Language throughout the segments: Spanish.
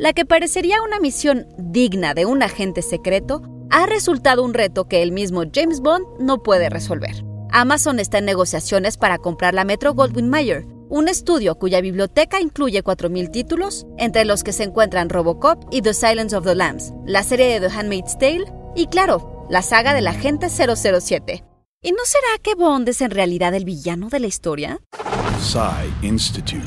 la que parecería una misión digna de un agente secreto, ha resultado un reto que el mismo James Bond no puede resolver. Amazon está en negociaciones para comprar la Metro Goldwyn Mayer, un estudio cuya biblioteca incluye 4.000 títulos, entre los que se encuentran Robocop y The Silence of the Lambs, la serie de The Handmaid's Tale y, claro, la saga del agente 007. ¿Y no será que Bond es en realidad el villano de la historia? Institute.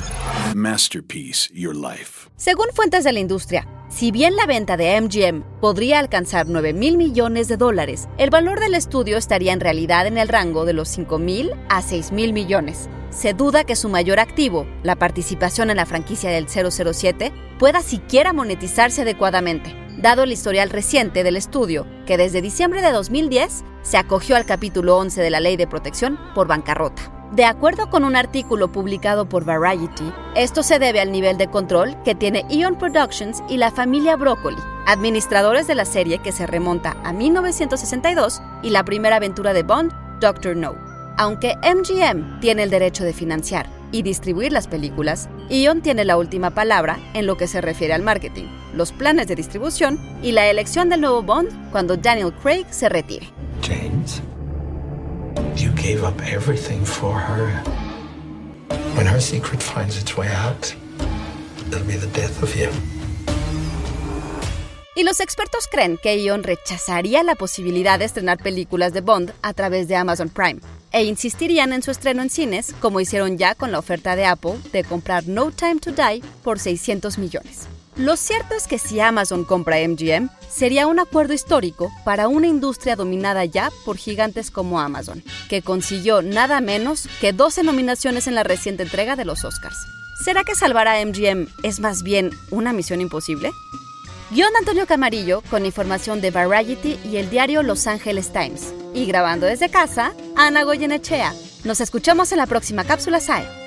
Masterpiece Your Life. Según fuentes de la industria, si bien la venta de MGM podría alcanzar 9 mil millones de dólares, el valor del estudio estaría en realidad en el rango de los 5 mil a 6 mil millones. Se duda que su mayor activo, la participación en la franquicia del 007, pueda siquiera monetizarse adecuadamente, dado el historial reciente del estudio, que desde diciembre de 2010 se acogió al capítulo 11 de la Ley de Protección por bancarrota. De acuerdo con un artículo publicado por Variety, esto se debe al nivel de control que tiene Eon Productions y la familia Broccoli, administradores de la serie que se remonta a 1962 y la primera aventura de Bond, Doctor No. Aunque MGM tiene el derecho de financiar y distribuir las películas, Eon tiene la última palabra en lo que se refiere al marketing, los planes de distribución y la elección del nuevo Bond cuando Daniel Craig se retire. You gave up everything for her. When her secret finds its way out, it'll be the death of you. Y los expertos creen que Ion rechazaría la posibilidad de estrenar películas de Bond a través de Amazon Prime e insistirían en su estreno en cines, como hicieron ya con la oferta de Apple de comprar No Time to Die por 600 millones. Lo cierto es que si Amazon compra MGM, sería un acuerdo histórico para una industria dominada ya por gigantes como Amazon, que consiguió nada menos que 12 nominaciones en la reciente entrega de los Oscars. ¿Será que salvar a MGM es más bien una misión imposible? Guión Antonio Camarillo con información de Variety y el diario Los Angeles Times. Y grabando desde casa, Ana Goyenechea. Nos escuchamos en la próxima cápsula SAE.